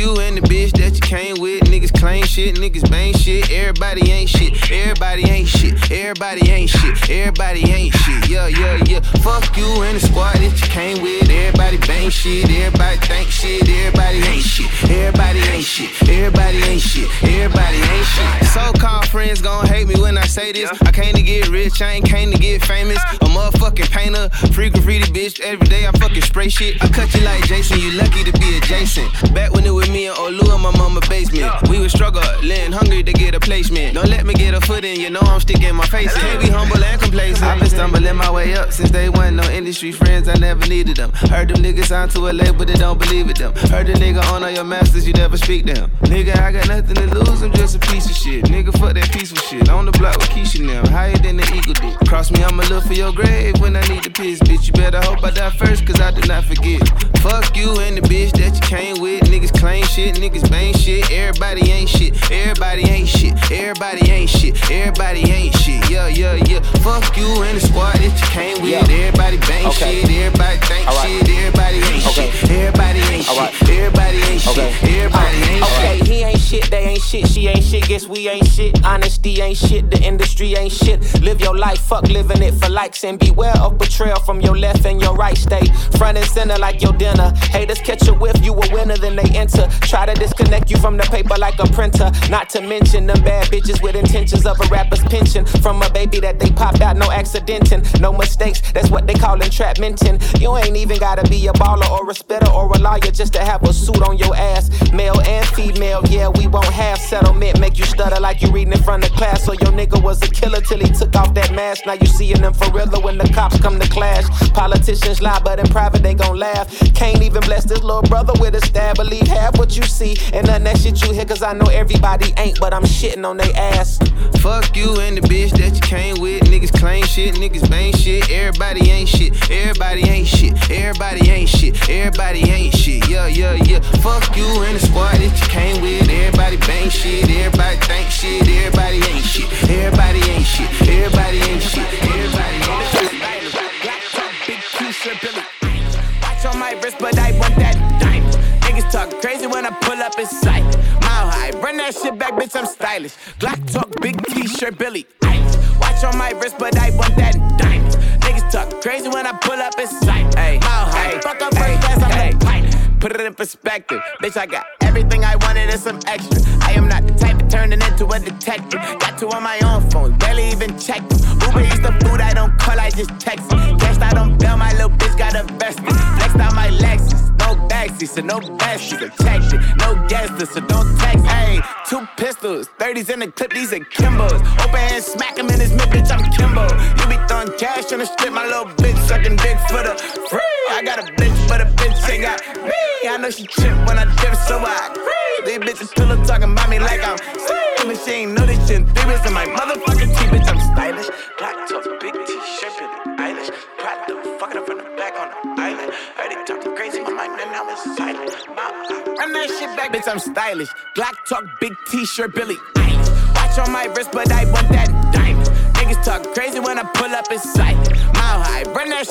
you and the bitch that you came with. Niggas claim shit, niggas bang shit. Everybody ain't shit. Everybody ain't shit. Everybody ain't shit. Everybody ain't shit. Yeah, yeah, yeah. Fuck you and the squad that you came with. Everybody bang shit. Everybody think shit. Everybody ain't shit. Everybody ain't shit. Everybody ain't shit. Everybody ain't shit. So-called friends gon' hate me when I say this. I came to get rich. I ain't came to get famous. Motherfucking painter. Free graffiti bitch. Every day I fucking spray shit. I cut you like Jason. You lucky to be adjacent. Back when it was me and Olu in my mama basement. We was struggling, hungry to get a placement. Don't let me get a foot in, you know I'm sticking my face in. Can't be humble and complacent. I've been stumbling my way up since day one. No industry friends, I never needed them. Heard them niggas signed to a label, they don't believe it them. Heard the nigga on all your masters, you never speak to him. Nigga, I got nothing to lose, I'm just a piece of shit. Nigga, fuck that peaceful shit. On the block with Keisha now, higher than the eagle dick. Cross me, I'ma look for your grave when I need to piss, bitch. You better hope I die first, cause I did not forget. Fuck you and the bitch that you came with. Niggas claim shit, niggas bang shit. Everybody ain't shit. Everybody ain't shit. Everybody ain't shit. Everybody ain't shit. Yeah, yeah, yeah. Fuck you and the squad that you came with. Everybody bang Okay. shit. Everybody think right. shit. Everybody ain't Okay. shit. Everybody ain't shit, she ain't shit, guess we ain't shit. Honesty ain't shit, the industry ain't shit. Live your life, fuck living it for likes, and beware of betrayal from your left and your right. Stay front and center like your dinner. Haters catch a whiff, you a winner, then they enter. Try to disconnect you from the paper like a printer. Not to mention them bad bitches with intentions of a rapper's pension. From a baby that they popped out, no accidenting, no mistakes. That's what they call entrapmenting. You ain't even gotta be a baller or a spitter or a lawyer just to have a suit on your ass. Male and female, yeah, we won't have settlement. Make you stutter like you reading in front of class. So your nigga was a killer till he took off that mask. Now you seeing them for real when the cops come to clash. Politicians lie, but in private they gon' laugh. Can't even bless this little brother with a stab. Believe half what you see and none that shit you hear. Cause I know everybody ain't, but I'm shitting on they ass. Fuck you and the bitch that you came with. Niggas claim shit, niggas bang shit. Everybody ain't shit. Everybody ain't shit. Everybody ain't shit. Everybody ain't shit. Yeah, yeah, yeah. Fuck you and the squad that you came with. Everybody bang shit. Everybody think shit. Everybody ain't shit. Everybody ain't shit. Everybody ain't shit. Everybody ain't shit. Watch on my wrist, but I want that diamond. Niggas talk crazy when I pull up in sight. Mile high, run that shit back, bitch, I'm stylish. Glock talk, big t-shirt, Billy. Watch on my wrist, but I want that diamond. Niggas talk crazy when I pull up in sight. Ay, Put it in perspective, bitch. I got everything I wanted and some extra. I am not the type of turning into a detective. Got two on my own phone, barely even check them. Uber eats the food I don't call, I just text it. Out on bail, my little bitch got a invested. Flexed out my Lexus, no backseat, so no besties. Protected, no guesses, so don't text. Hey, two pistols, 30s in the clip, these are Kimbos. Open hand, smack him in his mid, bitch, I'm Kimbo. You be throwing cash on my little bitch sucking dick for the free. I got a bitch, but a bitch ain't got me. I know she trip when I dip, so I agree. These bitches pillow talking about me like I'm but she ain't know this shit. Three in my motherfucking teeth, bitch, I'm stylish. Black top, big t-shirt, Billie Eilish. Pride the fucking up from the back on the island. Heard it talking crazy, my mind and now it's silent. My, run that shit back, bitch, I'm stylish. Black talk, big t-shirt, Billie Eilish. Watch on my wrist, but I want that diamond. Niggas talk crazy when I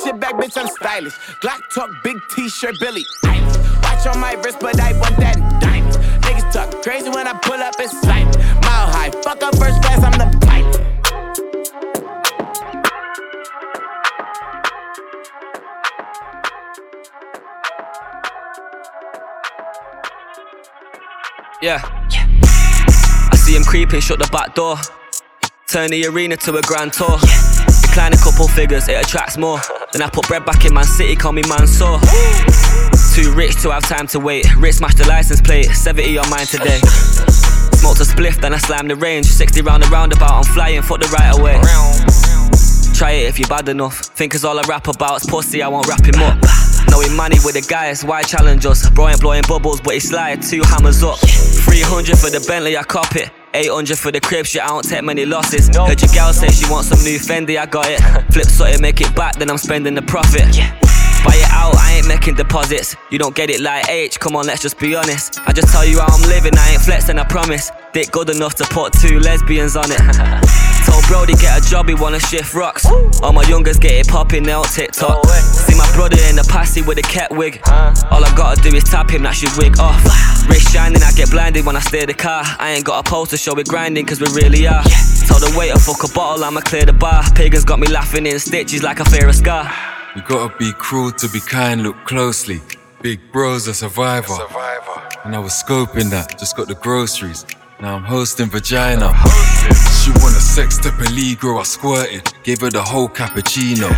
shit back, bitch, I'm stylish. Glock talk, big t-shirt, Billie Eilish. Watch on my wrist, but I want that diamond. Niggas talk crazy when I pull up in sight. Mile high, fuck up first class, I'm the pilot. Yeah. I see him creeping, shut the back door. Turn the arena to a grand tour. Decline a couple figures, it attracts more. Then I put bread back in Man City, call me Mansour. Too rich to have time to wait. Rich smashed the license plate, 70 on mine today. Smoked a spliff, then I slammed the range. 60 round the roundabout, I'm flying, fuck the right away. Try it if you're bad enough. Think it's all I rap about it's pussy, I won't wrap him up. Knowing money with the guys, why challenge us? Bro ain't blowing bubbles, but he slide two hammers up. 300 for the Bentley, I cop it. 800 for the crib, shit, I don't take many losses. Heard your gal say she wants some new Fendi, I got it. Flip something, make it back, then I'm spending the profit. Yeah. Buy it out, I ain't making deposits. You don't get it like H, come on, let's just be honest. I just tell you how I'm living, I ain't flexing, I promise. Dick good enough to put two lesbians on it. Told Brody get a job, he wanna shift rocks. All my youngers get it popping, they on TikTok. See my brother in the passy with a cat wig. All I gotta do is tap him, that's your wig off. Wrist shining, I get blinded when I steer the car. I ain't got a pose to show it grinding, cause we really are. Told the waiter, fuck a bottle, I'ma clear the bar. Pagans got me laughing in stitches like I fear a scar. You gotta be cruel to be kind, look closely. Big bro's a survivor. And I was scoping that, just got the groceries. Now I'm hosting vagina. She wanna sex to Peligro, I squirted. Gave her the whole cappuccino.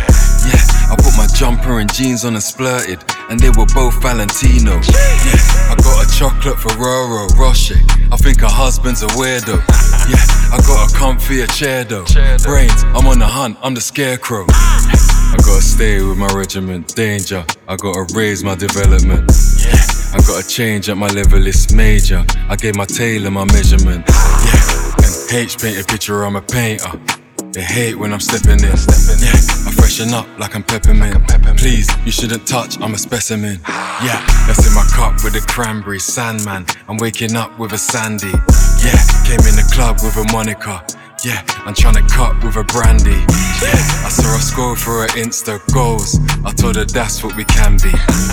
Yeah, I put my jumper and jeans on and splurted. And they were both Valentino. Yeah, I got a chocolate Ferrero Rocher. I think her husband's a weirdo. Yeah, I got a comfier chair though. Brains, I'm on the hunt, I'm the scarecrow. I gotta stay with my regiment, danger. I gotta raise my development. I gotta change at my level, it's major. I gave my tailor my measurement. Yeah, and H paint a picture, I'm a painter. They hate when I'm stepping in. Yeah, I freshen up like I'm peppermint. Please, you shouldn't touch, I'm a specimen. Yeah, that's in my cup with a cranberry Sandman. I'm waking up with a Sandy. Yeah, came in the club with a Monica. Yeah, I'm trying to cut with a brandy. Yeah, I saw her scroll for her Insta goals. I told her that's what we can be.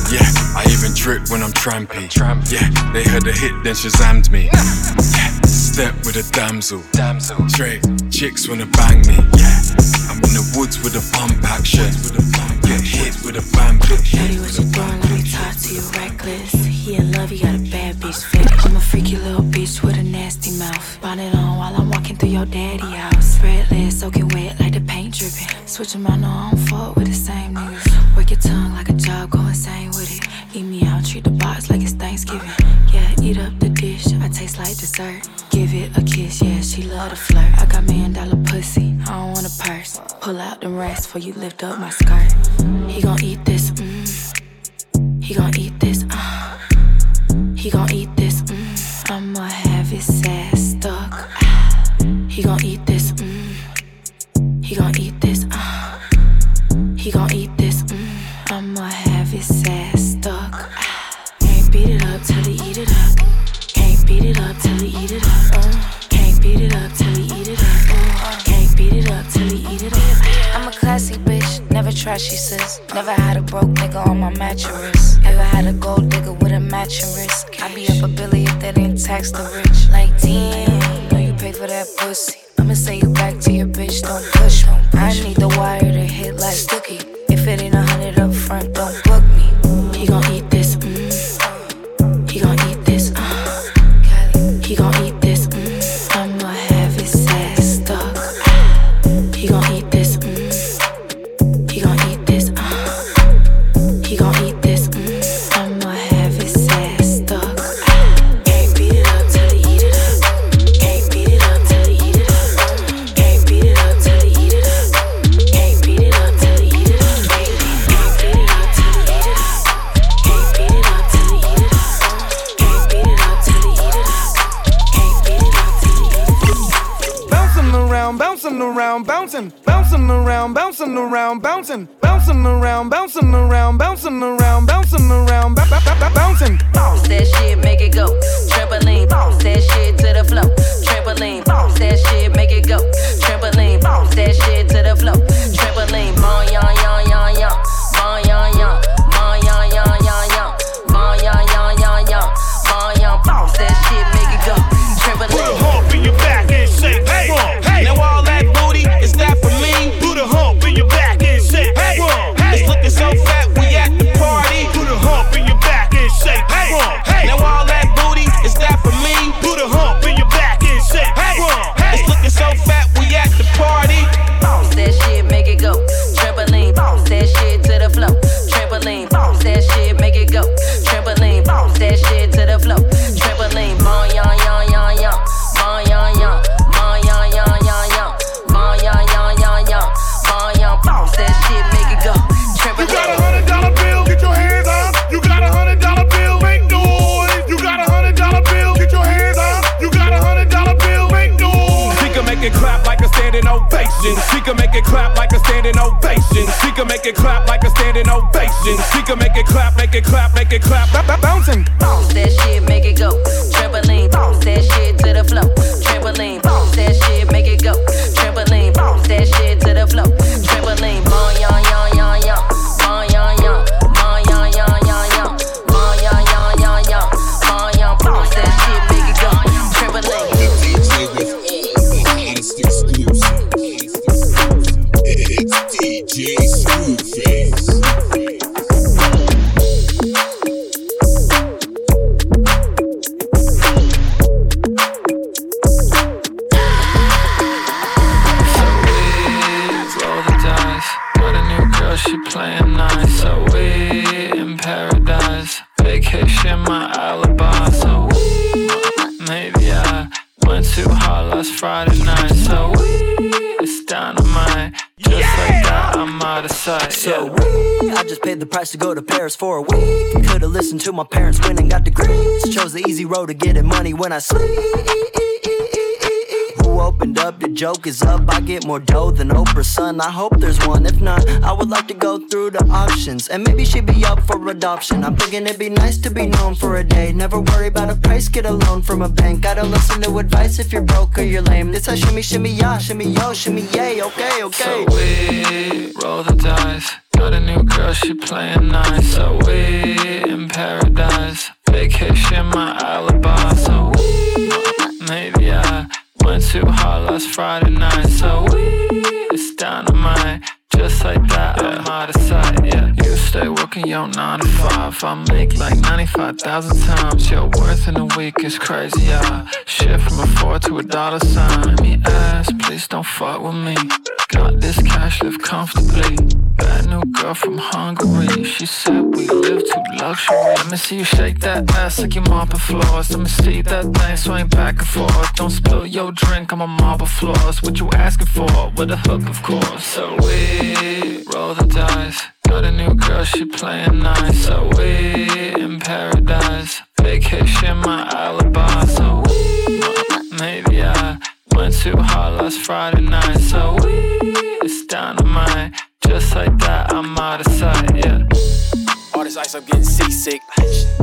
Yeah, I even drip when I'm trampy. Yeah, they heard the hit, then Shazammed me. Yeah, step with a damsel. Damsel. Straight chicks wanna bang me. Yeah, I'm in the woods with a pump action. Get hit with a bamboo. Daddy, what you doing? Let me talk to you reckless. He in love, he got a bad bitch. I'm a freaky little bitch with a nasty mouth. Bonnet on while I'm walking through your daddy house. Spread legs soaking wet like the paint dripping. Switch 'em out, no, I don't with the same niggas. Work your tongue like a job, go insane with it. Eat me out, treat the box like it's Thanksgiving. Yeah, eat up the dish, I taste like dessert. Give it a kiss, yeah, she love to flirt. I got million dollar pussy, I don't want a purse. Pull out them racks before you lift up my skirt. He gon' eat this, mm. He gon' eat for a week. Could've listened to my parents when and got degrees. Chose the easy road to getting money when I sleep. Who opened up? The joke is up. I get more dough than Oprah's son. I hope there's one. If not, I would like to go through the options. And maybe she'd be up for adoption. I'm thinking it'd be nice to be known for a day. Never worry about a price, get a loan from a bank. Gotta listen to advice if you're broke or you're lame. This a shimmy, shimmy, ya, shimmy, yo, shimmy, yay. Okay, okay. So we roll the dice. Got a new girl, she playing nice. So we in paradise. Vacation, my alibi. So we, maybe I went too hard last Friday night. So we, it's dynamite. Just like that, I'm out of sight. Yeah, you stay working your nine to five. I make like 95,000 times. Your worth in a week is crazy. Yeah, shift from a four to a dollar sign. Me ass, please don't fuck with me. Got this cash, live comfortably. Bad new girl from Hungary. She said we live too luxury. Let me see you shake that ass like you're mopping floors. Let me see that thing swing back and forth. Don't spill your drink on my marble floors. What you asking for? With a hook, of course. So we roll the dice. Got a new girl, she playing nice. So we in paradise. Vacation, my alibi. So we, maybe I went too hard last Friday night. So we, it's dynamite. Just like that, I'm out of sight. Yeah. All this ice, I'm getting seasick.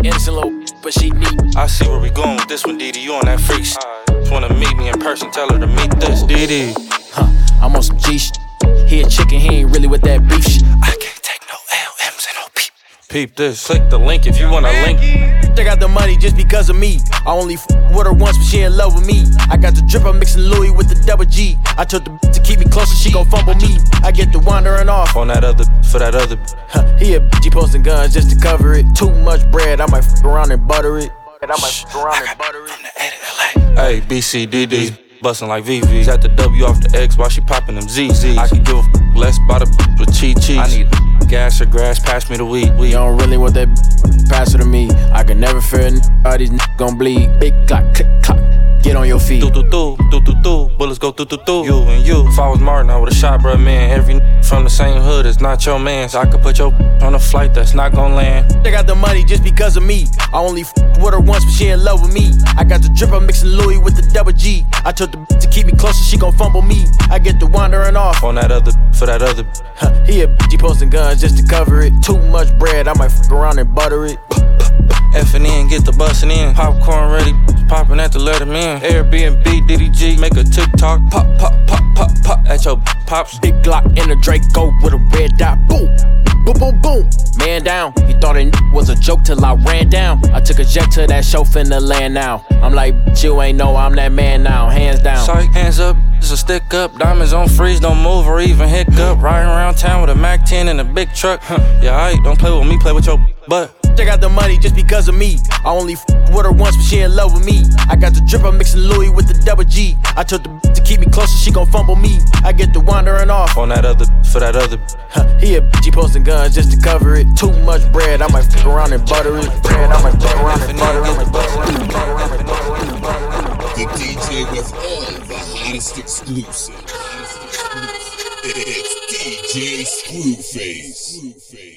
Innocent little, but she neat. I see where we going with this one, DD. You on that freak shit. Just wanna meet me in person, tell her to meet this, DD. Huh, I'm on some G shit. He a chicken, he ain't really with that beef shit. I can't take no LMs and no peep. Peep this. Click the link if you wanna link. They got the money just because of me. I only f with her once, but she in love with me. I got the drip, I'm mixing Louis with the double G. I told the b- to keep me closer, she gon' fumble me. I get the wandering off. On that other, for that other. Huh, he a bitch, he posting guns just to cover it. Too much bread, I might f around and butter it. And I might f around and butter it. Hey, BCDD. Bustin' like VV. At the W off the X while she poppin' them ZZ. I can give a f- less by the b- with cheat cheese. I need gas or grass, pass me the weed. We don't really want that pass it to me. I can never fear all these n- gon' bleed. Big clock, click, clock. Get on your feet. Do do do, do do do. Bullets go do do do. You and you. If I was Martin, I would've shot, bro, man. Every n- from the same hood is not your man. So I could put your on a flight that's not gon' land. They got the money just because of me. I only f with her once, but she in love with me. I got the drip, I'm mixing Louis with the double G. I told the to keep me closer, she gon' fumble me. I get the wandering off. On that other, for that other. Huh, he a bitch, he posting guns just to cover it. Too much bread, I might f around and butter it. F and in, get the bustin' in. Popcorn ready, poppin' at the letterman. Airbnb, DDG, make a TikTok. Pop, pop, pop, pop, pop at your pops. Big Glock in a Draco with a red dot. Boom, boom, boom, boom. Man down. He thought it was a joke till I ran down. I took a jet to that show finna land now. I'm like, "Bitch, you ain't know I'm that man now. Hands down. Sorry, hands up, it's a stick up. Diamonds on freeze, don't move or even hiccup. Riding around town with a Mac 10 and a big truck. Huh. Yeah, I don't play with me, play with your butt. They got the money just because of me. I only f with her once, but she in love with me. I got the drip, I'm mixing Louis with the double G. I told the b- to keep me closer, she gon' fumble me. I get the wandering off. On that other, for that other. Huh, he a bitch, he posting guns just to cover it. Too much bread, I might f around and butter it. Bread, I might f around and butter it. The DJ with all the hottest exclusive. It's DJ Screwface.